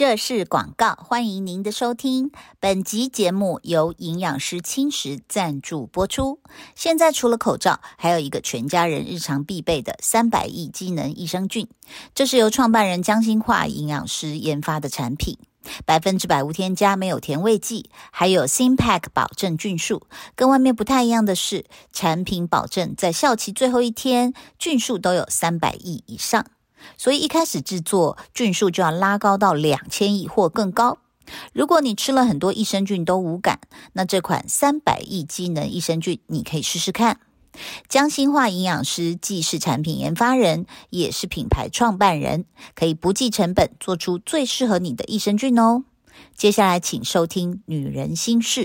这是广告，欢迎您的收听。本集节目由营养师轻食赞助播出。现在除了口罩，还有一个全家人日常必备的三百亿机能益生菌，这是由创办人江心化营养师研发的产品，百分之百无添加，没有甜味剂，还有 Simpack 保证菌数。跟外面不太一样的是，产品保证在效期最后一天，菌数都有三百亿以上。所以一开始制作菌数就要拉高到两千亿或更高。如果你吃了很多益生菌都无感，那这款三百亿机能益生菌你可以试试看。江心化营养师既是产品研发人，也是品牌创办人，可以不计成本做出最适合你的益生菌哦。接下来请收听《女人心事》。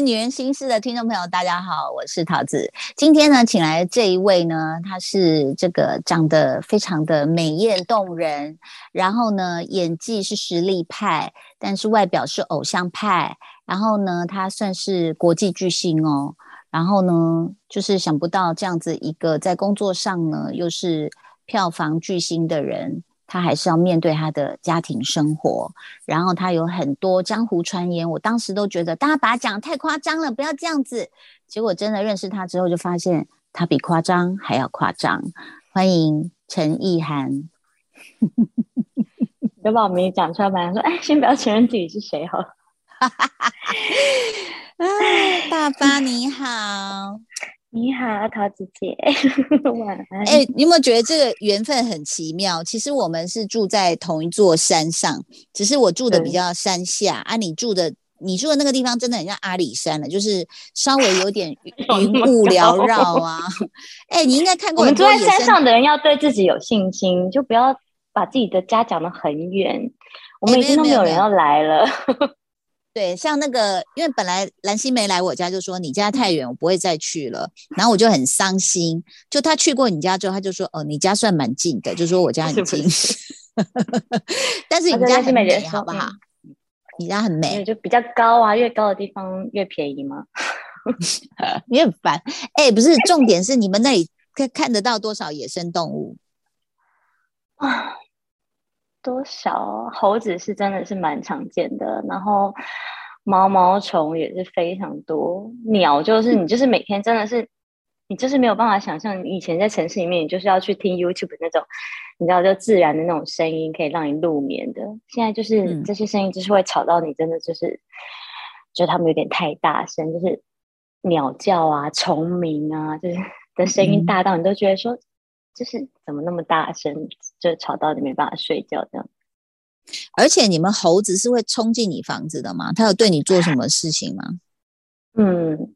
女人心事的听众朋友，大家好，我是桃子。今天呢，请来这一位呢，她是这个长得非常的美艳动人，然后呢，演技是实力派，但是外表是偶像派，然后呢，她算是国际巨星哦，然后呢，就是想不到这样子一个在工作上呢，又是票房巨星的人。他还是要面对他的家庭生活，然后他有很多江湖传言，我当时都觉得大家把他讲太夸张了，不要这样子。结果真的认识他之后，就发现他比夸张还要夸张。欢迎陈意涵，就把我名字讲出来，本来说哎，先不要承认自己是谁好。哎，大发你好。你好，桃子姐，晚安。哎，你有没有觉得这个缘分很奇妙？其实我们是住在同一座山上，只是我住的比较山下啊。你住的，你住的那个地方真的很像阿里山了，就是稍微有点云 雾缭绕啊。哎，你应该看过。我们住在山上的人要对自己有信心，就不要把自己的家讲得很远。我们已经都没有人要来了。对，像那个，因为本来兰心没来我家，就说你家太远，我不会再去了。然后我就很伤心。就他去过你家之后，他就说：“哦，你家算蛮近的，就说我家很近。”但是你家很美，好不好？你家很美，就比较高啊，越高的地方越便宜吗？你很烦。哎，不是，重点是你们那里看看得到多少野生动物啊？多少猴子是真的是蛮常见的，然后毛毛虫也是非常多，鸟就是你就是每天真的是你就是没有办法想象，以前在城市里面你就是要去听 YouTube 那种，你知道就自然的那种声音可以让你入眠的，现在就是这些声音就是会吵到你，真的就是觉得他们有点太大声，就是鸟叫啊、虫鸣啊，就是 的声音大到你都觉得说。就是怎么那么大声，就吵到你没办法睡觉这样。而且你们猴子是会冲进你房子的吗？他有对你做什么事情吗？嗯，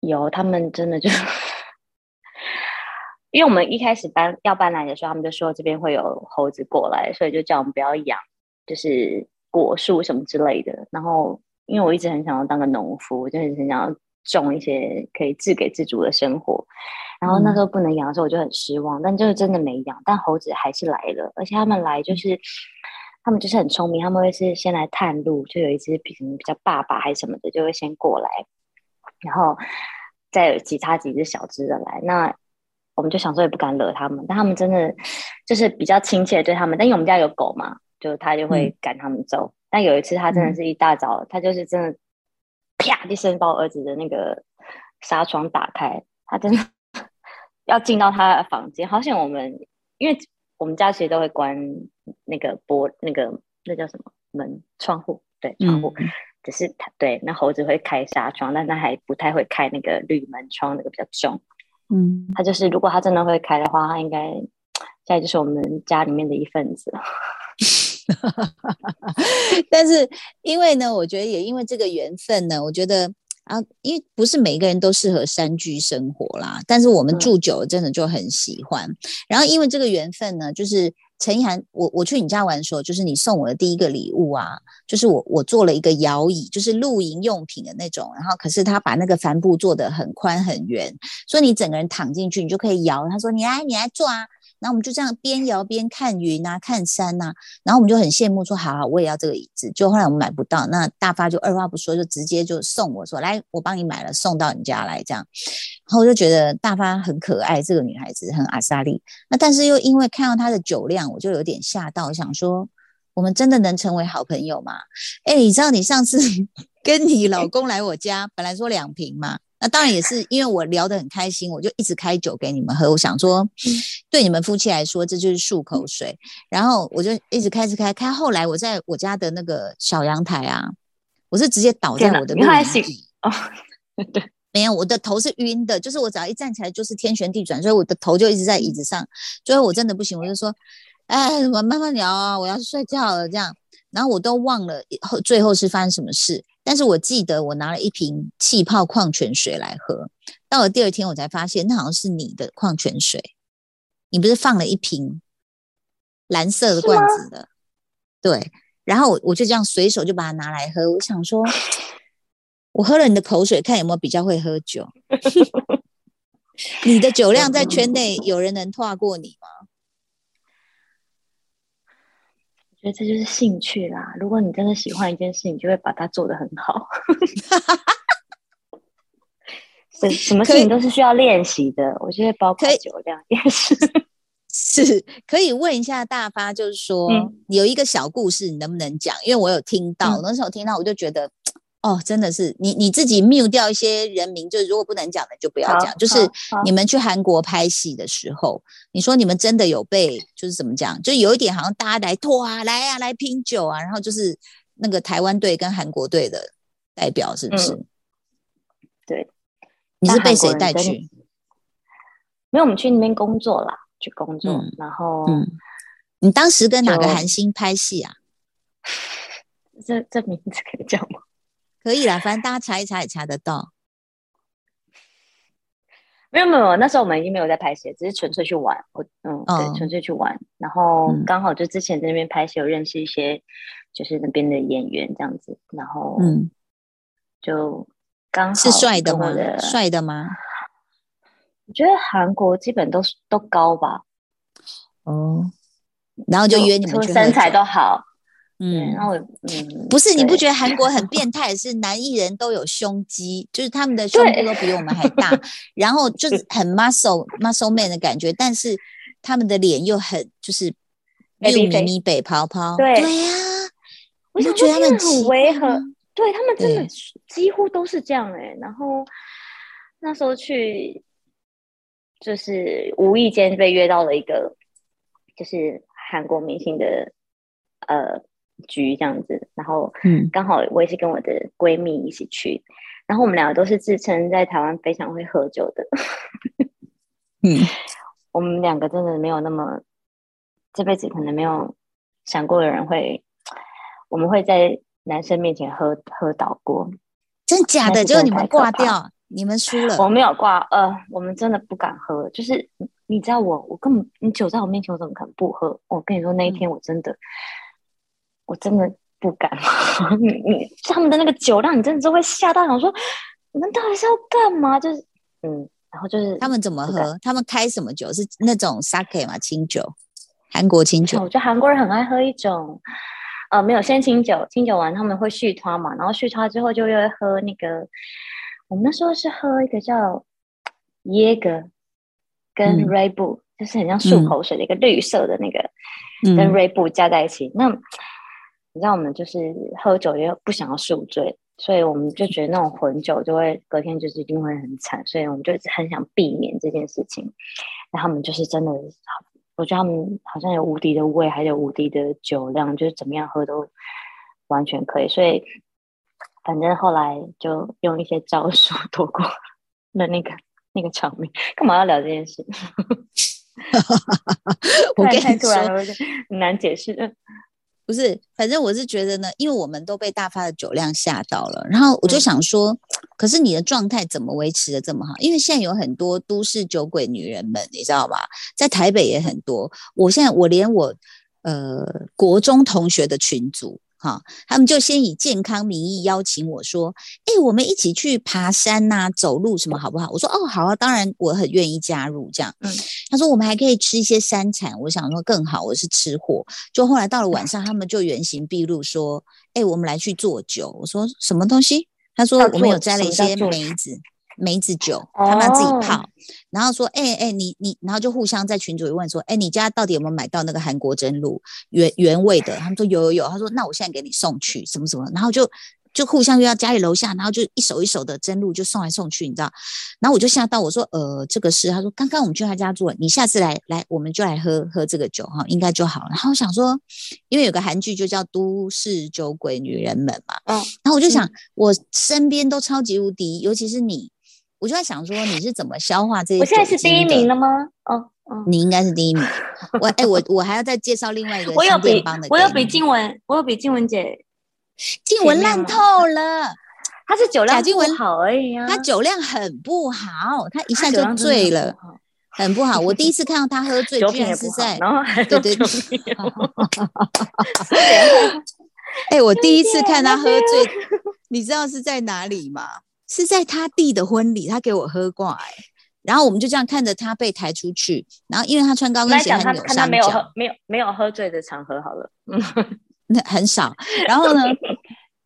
有，他们真的就，因为我们一开始搬要搬来的时候，他们就说这边会有猴子过来，所以就叫我们不要养，就是果树什么之类的。然后，因为我一直很想要当个农夫，就很想要种一些可以自给自足的生活。然后那时候不能养的时候，我就很失望。但就是真的没养，但猴子还是来了，而且他们来就是，他们就是很聪明，他们会是先来探路，就有一只比比较爸爸还是什么的，就会先过来，然后再有其他几只小只的来。那我们就想说也不敢惹他们，但他们真的就是比较亲切对他们。但因为我们家有狗嘛，就他就会赶他们走。但有一次他真的是一大早，他就是真的啪一声把我儿子的那个纱窗打开，他真的。要进到他的房间，好像我们，因为我们家其实都会关那个玻那个那叫什么门窗户，对窗户，只是他对那猴子会开纱窗，但他还不太会开那个铝门窗，那个比较重。嗯，他就是如果他真的会开的话，他应该现在就是我们家里面的一份子。但是因为呢，我觉得也因为这个缘分呢，我觉得。啊，因为不是每一个人都适合山居生活啦，但是我们住久了真的就很喜欢。然后因为这个缘分呢，就是陈意涵，我我去你家玩的时候，就是你送我的第一个礼物啊，就是我我做了一个摇椅，就是露营用品的那种，然后可是他把那个帆布做的很宽很圆，所以你整个人躺进去，你就可以摇。他说你来你来坐啊。然后我们就这样边摇边看云啊，看山呐。然后我们就很羡慕，说好啊，我也要这个椅子。就后来我们买不到，那大发就二话不说，就直接就送我说来，我帮你买了，送到你家来这样。然后我就觉得大发很可爱，这个女孩子很阿萨利。那但是又因为看到她的酒量，我就有点吓到，想说我们真的能成为好朋友吗？哎，你知道你上次 跟你老公来我家，本来说两瓶嘛。那当然也是因为我聊得很开心，我就一直开酒给你们喝。我想说，对你们夫妻来说，这就是漱口水。然后我就一直开始开开。后来我在我家的那个小阳台啊，我是直接倒在我的露营椅哦，对，没有，我的头是晕的，就是我只要一站起来就是天旋地转，所以我的头就一直在椅子上。最后我真的不行，我就说，哎，我慢慢聊啊，我要睡觉了这样。然后我都忘了后最后是发生什么事。但是我记得我拿了一瓶气泡矿泉水来喝，到了第二天我才发现那好像是你的矿泉水，你不是放了一瓶蓝色的罐子的？对，然后我我就这样随手就把它拿来喝，我想说，我喝了你的口水，看有没有比较会喝酒。你的酒量在圈内有人能跨过你吗？觉得这就是兴趣啦。如果你真的喜欢一件事，你就会把它做得很好。什什么事情都是需要练习的，我觉得包括酒量也是。是可以问一下大发，就是说有一个小故事，你能不能讲？因为我有听到，那时候听到我就觉得。哦，真的是你你自己 mute 掉一些人名，就是如果不能讲的就不要讲。就是你们去韩国拍戏的时候，你说你们真的有被就是怎么讲？就有一点好像大家来拖啊，来啊，来拼酒啊，然后就是那个台湾队跟韩国队的代表是不是？对，你是被谁带去？没有，我们去那边工作啦，去工作。然后，你当时跟哪个韩星拍戏啊？这这名字可以讲吗？可以啦，反正大家查一查也查得到。没有没有，那时候我们已经没有在拍戏，只是纯粹去玩。我嗯，对，纯粹去玩。然后刚好就之前在那边拍戏，有认识一些就是那边的演员这样子。然后嗯，就刚好是帅的吗？帅的吗？我觉得韩国基本都是都高吧。哦，然后就约你们，身材都好。嗯，然后嗯，不是，你不觉得韩国很变 态？是男艺人都有胸肌，就是他们的胸部都比我们还 大，然后就是很 muscle muscle man 的感觉，但是他们的脸又很就是又咪咪北泡泡，对对呀，我就觉得他们很违和，对他们真的几乎都是这样哎。然后那时候去就是无意间被约到了一个就是韩国明星的呃。局这样子，然后嗯，刚好我也是跟我的闺蜜一起去，然后我们两个都是自称在台湾非常会喝酒的，嗯，我们两个真的没有那么这辈子可能没有想过有人会，我们会在男生面前喝喝倒过，真假的？就你们挂掉，你们输了，我没有挂，呃，我们真的不敢喝，就是你知道我，我根本你酒在我面前，我怎么可能不喝？我跟你说那一天我真的。我真的不敢，你你他们的那个酒量，你真的是会吓到，想说你们到底是要干嘛？就是嗯，然后就是他们怎么喝？他们开什么酒？是那种 sake 嘛？清酒，韩国清酒。我觉得韩国人很爱喝一种，呃，没有先清酒，清酒完他们会续汤嘛，然后续汤之后就会喝那个，我们那时候是喝一个叫耶格跟 Ray 布，就是很像漱口水的一个绿色的那个，跟 Ray 布加在一起，那。你知道我们就是喝酒又不想要宿醉，所以我们就觉得那种混酒就会隔天就是一定会很惨，所以我们就很想避免这件事情。然后他们就是真的，我觉得他们好像有无敌的胃，还有无敌的酒量，就是怎么样喝都完全可以。所以反正后来就用一些招数躲过了那个那个场面。干嘛要聊这件事？我跟你说，很难解释。不是，反正我是觉得呢，因为我们都被大发的酒量吓到了，然后我就想说，可是你的状态怎么维持的这么好？因为现在有很多都市酒鬼女人们，你知道吗？在台北也很多。我现在我连我呃国中同学的群组。哈，他们就先以健康名义邀请我说：“哎，我们一起去爬山呐，走路什么好不好？”我说：“哦，好啊，当然我很愿意加入。”这样，嗯，他说：“我们还可以吃一些山产。”我想说更好，我是吃货。就后来到了晚上，他们就原形毕露说：“哎，我们来去做酒。”我说：“什么东西？”他说：“我们有摘了一些梅子。”梅子酒，他们自己泡，然后说，哎哎，你你，然后就互相在群主里问说，哎，你家到底有没有买到那个韩国蒸露原原味的？他们说有有有，他说那我现在给你送去，什么什么，然后就。就互相约到家里楼下，然后就一手一手的蒸露就送来送去，你知道？然后我就吓到，我说：“呃，这个是。”他说：“刚刚我们去他家住，你下次来来，我们就来喝喝这个酒哈，应该就好了。”然后我想说，因为有个韩剧就叫《都市酒鬼女人们》嘛，嗯，然后我就想，我身边都超级无敌，尤其是你，我就在想说，你是怎么消化这些？我现在是第一名了吗？哦哦，你应该是第一名。我哎，我我还要再介绍另外一个，我有比我有比静文，我有比静文姐。静雯烂透了，他是酒量不好而已啊。他酒量很不好，他一下就醉了，很不好。我第一次看到他喝醉，居然是在 对对对。哎，我第一次看他喝醉，你知道是在哪里吗？是在他弟的婚礼，他给我喝过。哎，然后我们就这样看着他被抬出去，然后因为他穿高跟鞋，他没有喝没有没有喝醉的场合好了。嗯。那很少，然后呢？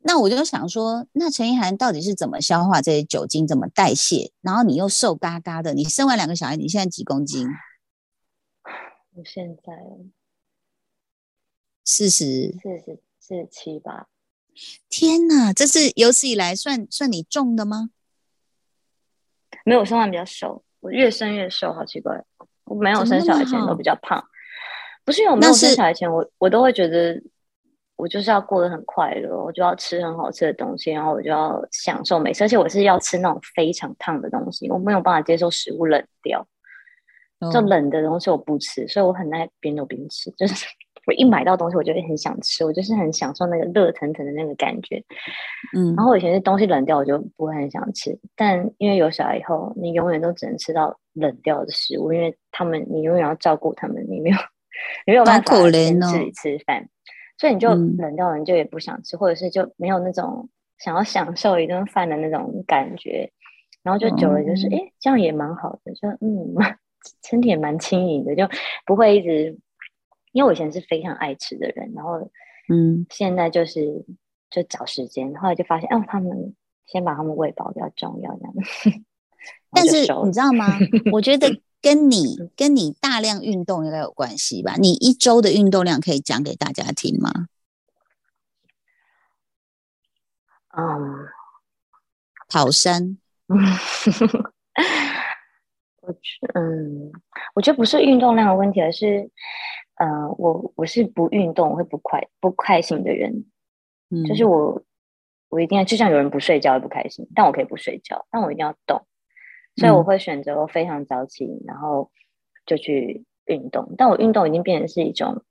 那我就想说，那陈意涵到底是怎么消化这些酒精，怎么代谢？然后你又瘦嘎嘎的，你生完两个小孩，你现在几公斤？我现在四十四十四十七吧。天哪，这是有史以来算算你重的吗？没有，我生完比较瘦，我越生越瘦，好奇怪。我没有生小孩前都比较胖，不是因为我没有生小孩前，我我都会觉得。我就是要过得很快乐，我就要吃很好吃的东西，然后我就要享受美食，而且我是要吃那种非常烫的东西，我没有办法接受食物冷掉，就冷的东西我不吃，所以我很爱边走边吃，就是我一买到东西我就会很想吃，我就是很享受那个热腾腾的那个感觉，嗯，然后我以前是东西冷掉我就不会很想吃，但因为有小孩以后，你永远都只能吃到冷掉的食物，因为他们你永远要照顾他们，你没有你没有办法自己吃饭。所以你就冷掉了，你就也不想吃，或者是就没有那种想要享受一顿饭的那种感觉，然后就久了就是，哎，这样也蛮好的，就嗯，身体也蛮轻盈的，就不会一直。因为我以前是非常爱吃的人，然后嗯，现在就是就找时间，后来就发现，哦，他们先把他们喂饱比较重要，这样。但是你知道吗？我觉得。跟你 跟你大量运动应该有关系吧？你一周的运动量可以讲给大家听吗？嗯，跑山。我嗯，我觉得不是运动量的问题，而是呃，我我是不运动会不快不开心的人。嗯，就是我我一定要就像有人不睡觉会不开心，但我可以不睡觉，但我一定要动。所以我会选择非常早起，然后就去运动。但我运动已经变成是一种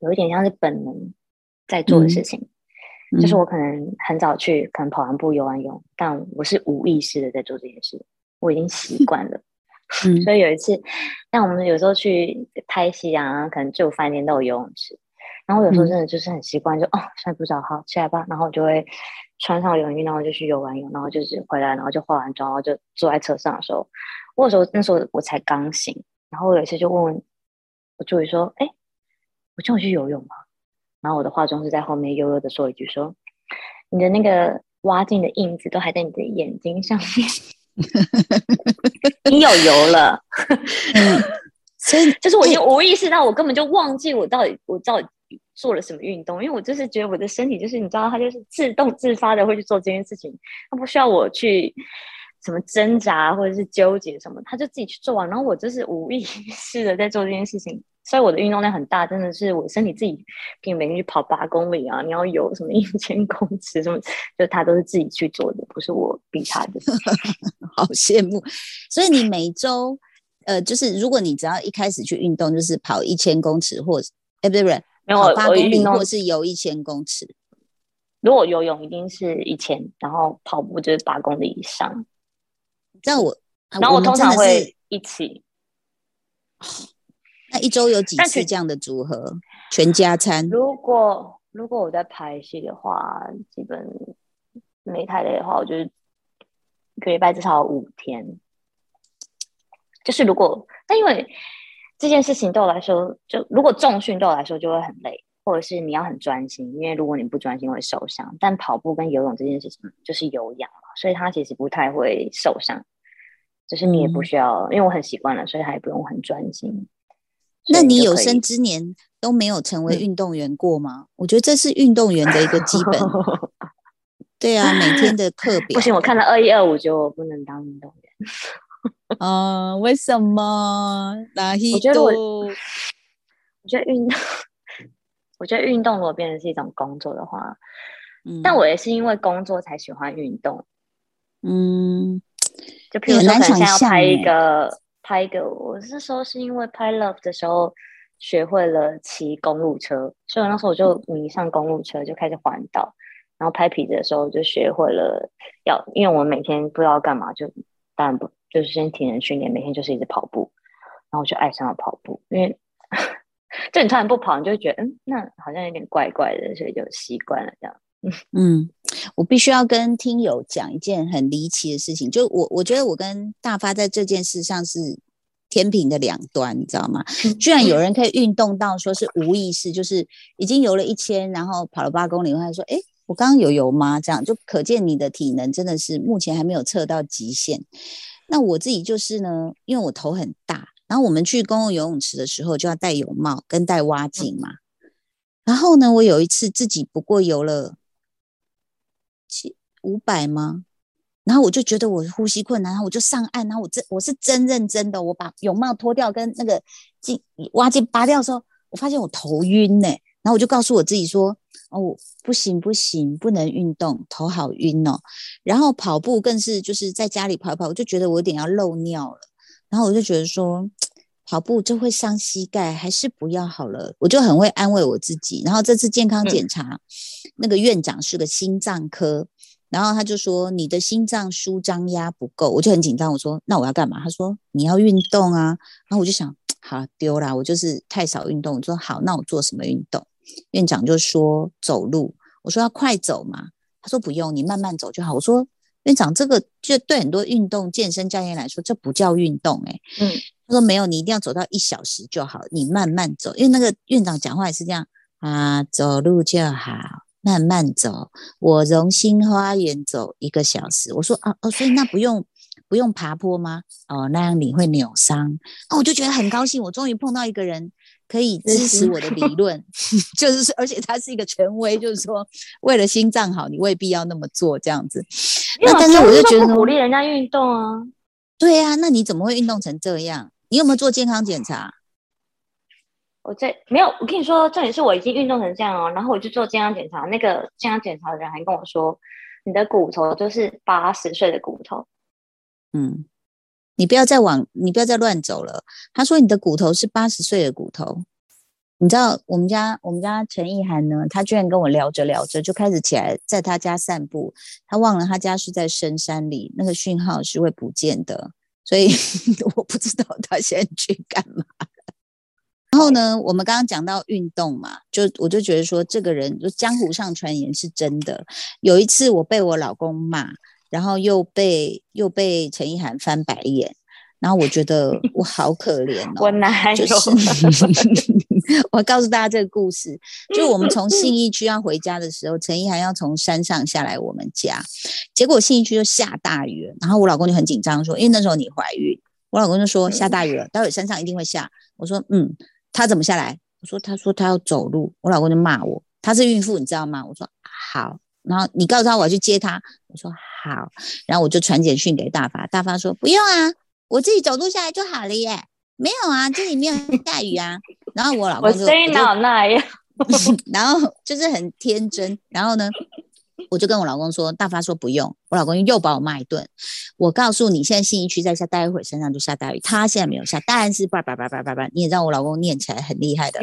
有一点像是本能在做的事情，就是我可能很早去，可能跑完步、游完泳，但我是无意识的在做这件事，我已经习惯了。所以有一次，像我们有时候去拍戏啊，可能住饭店都有游泳池，然后有时候真的就是很习惯，就哦睡不着，好起来吧，然后就会。穿上泳衣，然后就去游完泳，然后就是回来，然后就化完妆，然后就坐在车上的时候，我有时候那时候我才刚醒，然后我有一次就问问我助理说：“哎，我叫我去游泳吗？”然后我的化妆师在后面悠悠的说一句：“说你的那个挖镜的印子都还在你的眼睛上面，你有油了。” 所以就是我已经无意识到，我根本就忘记我到底我到底。做了什么运动？因为我就是觉得我的身体就是你知道，它就是自动自发的会去做这件事情，它不需要我去什么挣扎或者是纠结什么，它就自己去做完。然后我就是无意识的在做这件事情，所以我的运动量很大，真的是我身体自己可以每天去跑八公里啊，你要有什么一千公尺什么，就他都是自己去做的，不是我逼他的。好羡慕。所以你每周呃，就是如果你只要一开始去运动，就是跑一千公尺或者哎，不对不对。跑八公里，或是游一千公尺。如果游泳一定是一千，然后跑步就是八公里以上。这样我，然后我通常会一起。那一周有几次这样的组合？全家餐。如果如果我在拍戏的话，基本没太累的话，我就一个礼拜至少五天。就是如果，但因为这件事情对我来说，就如果重训对我来说就会很累，或者是你要很专心，因为如果你不专心会受伤。但跑步跟游泳这件事情就是有氧嘛，所以它其实不太会受伤。就是你也不需要，因为我很习惯了，所以还不用很专心。那你有生之年都没有成为运动员过吗？我觉得这是运动员的一个基本。对啊，每天的课表不行。我看到二一二五，就我不能当运动员。嗯，为什么？哪一我觉得我，我觉得运动，我觉得运动如果变成是一种工作的话，嗯，但我也是因为工作才喜欢运动。嗯，就比如说，可能要拍一个。拍一个，我是说是因为拍 Love 的时候学会了骑公路车，所以那时候我就迷上公路车，就开始环岛。然后拍皮子的时候就学会了要，因为我每天不知道干嘛，就当然不就是先体能训练，每天就是一直跑步，然后我就爱上了跑步。因为 就你突然不跑，你就觉得嗯，那好像有点怪怪的，所以就习惯了这样。嗯，我必须要跟听友讲一件很离奇的事情，就我我觉得我跟大发在这件事上是天平的两端，你知道吗？居然有人可以运动到说是无意识，就是已经游了一千，然后跑了八公里，他说：“哎，我刚刚有游吗？”这样就可见你的体能真的是目前还没有测到极限。那我自己就是呢，因为我头很大，然后我们去公共游泳池的时候就要戴泳帽跟戴蛙镜嘛。然后呢，我有一次自己不过游了。七五百吗？然后我就觉得我呼吸困难，然后我就上岸，然后我真我是真认真的，我把泳帽脱掉，跟那个镜挖镜拔掉的时候，我发现我头晕呢。然后我就告诉我自己说：“哦，不行不行，不能运动，头好晕哦。”然后跑步更是就是在家里跑一跑，我就觉得我有点要漏尿了。然后我就觉得说。跑步就会伤膝盖，还是不要好了。我就很会安慰我自己。然后这次健康检查，那个院长是个心脏科，然后他就说你的心脏舒张压不够，我就很紧张。我说那我要干嘛？他说你要运动啊。然后我就想，好丢啦，我就是太少运动。我说好，那我做什么运动？院长就说走路。我说要快走嘛？他说不用，你慢慢走就好。我说院长，这个就对很多运动健身教练来说，这不叫运动哎。嗯。他说：“没有，你一定要走到一小时就好。你慢慢走，因为那个院长讲话也是这样啊，走路就好，慢慢走。我荣兴花园走一个小时。我说啊哦，所以那不用不用爬坡吗？哦，那样你会扭伤。那我就觉得很高兴，我终于碰到一个人可以支持我的理论，就是而且他是一个权威，就是说为了心脏好，你未必要那么做这样子。那但是我就觉得鼓励人家运动啊，对呀，那你怎么会运动成这样？”你有没有做健康检查？我在没有，我跟你说，重点是我已经运动成这样哦，然后我就做健康检查，那个健康检查的人还跟我说，你的骨头就是八十岁的骨头。嗯，你不要再往，你不要再乱走了。他说你的骨头是八十岁的骨头。你知道我们家我们家陈意涵呢？他居然跟我聊着聊着就开始起来在他家散步，他忘了他家是在深山里，那个讯号是会不见的。所以 我不知道他现在去干嘛。然后呢，我们刚刚讲到运动嘛，就我就觉得说，这个人就江湖上传言是真的。有一次我被我老公骂，然后又被又被陈意涵翻白眼。然后我觉得我好可怜 哦，我哪有？我告诉大家这个故事，就我们从信 义区要回家的时候，陈意涵要从山上下来我们家，结果信义区就下大雨了，然后我老公就很紧张说，因为那时候你怀孕，我老公就说下大雨了，待会山上一定会下。我说嗯，他怎么下来？我说他说他要走路，我老公就骂我，他是孕妇你知道吗？我说好，然后你告诉他我要去接他，我说好，然后我就传简讯给大发，大发说不用啊。我自己走路下来就好了耶，没有啊，这里没有 下雨啊。然后我老公就，我真哪那样，然后就是很天真。然后呢，我就跟我老公说，大发说不用，我老公又把我骂一顿。我告诉你，现在信义区在下，待一会儿山上就下大雨。他现在没有下，当然是叭叭叭叭叭叭。你也知道我老公念起来很厉害的，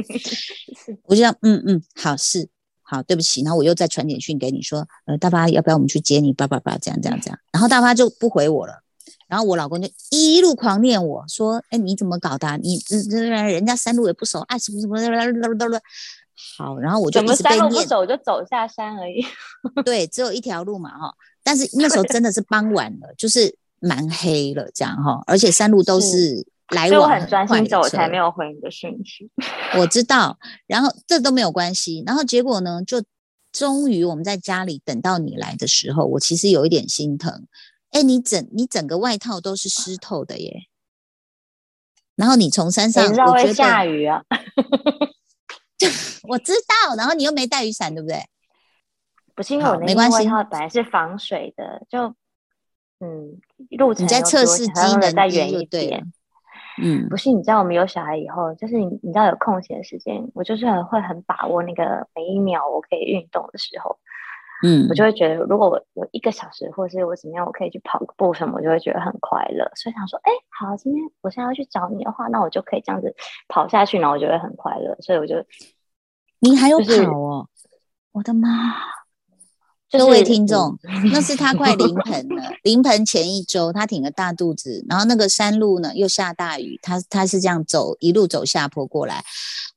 我就这样，嗯嗯，好是好，对不起。然后我又再传简讯给你说，呃，大发要不要我们去接你？叭叭叭，这样这样这样。然后大发就不回我了。然后我老公就一路狂念我说：“哎，你怎么搞的？你这这人家山路也不熟，啊什么什么好，然后我就一直被念。不走就走下山而已。对，只有一条路嘛哈。但是那时候真的是傍晚了，就是蛮黑了这样哈，而且山路都是来往很专心走，才没有回你的讯息。我知道，然后这都没有关系。然后结果呢，就终于我们在家里等到你来的时候，我其实有一点心疼。哎，你整你整个外套都是湿透的耶。然后你从山上，知道会下雨啊。我知道，然后你又没带雨伞，对不对？不是因为我那件外套本来是防水的，就嗯，路程你在测试机能再远一点。嗯，不是，你知道我们有小孩以后，就是你你知道有空闲时间，我就是很会很把握那个每一秒我可以运动的时候。嗯，我就会觉得，如果我有一个小时，或者是我怎么样，我可以去跑个步什么，我就会觉得很快乐。所以想说，哎，好，今天我现在要去找你的话，那我就可以这样子跑下去，然后我就会很快乐。所以我就，你还有跑哦，我的妈！各位听众，那是他快临 盆了。临盆前一周，他挺个大肚子，然后那个山路呢又下大雨，他他是这样走，一路走下坡过来。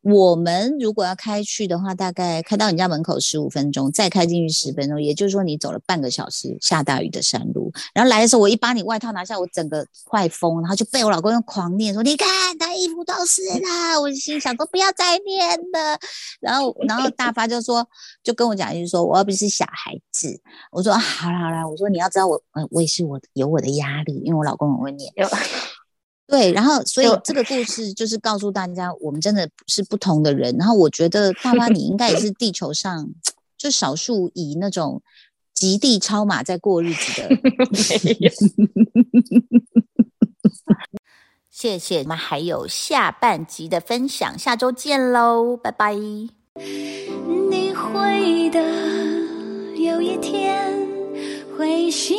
我们如果要开去的话，大概开到你家门口十五分钟，再开进去十分钟，也就是说你走了半个小时下大雨的山路。然后来的时候，我一把你外套拿下，我整个快疯，然后就被我老公用狂念说：“你看他衣服都湿了。”我心想说：“不要再念了。”然后然后大发就说，就跟我讲就是说，我又不是小孩子。我说：“好了好了。”我说：“你要知道我，呃，我也是我有我的压力，因为我老公很会念。”对，然后所以 这个故事就是告诉大家，我们真的是不同的人。然后我觉得爸爸，你应该也是地球上就少数以那种极地超马在过日子的。谢谢，我们还有下半集的分享，下周见喽，拜拜。你会的，有一天会醒。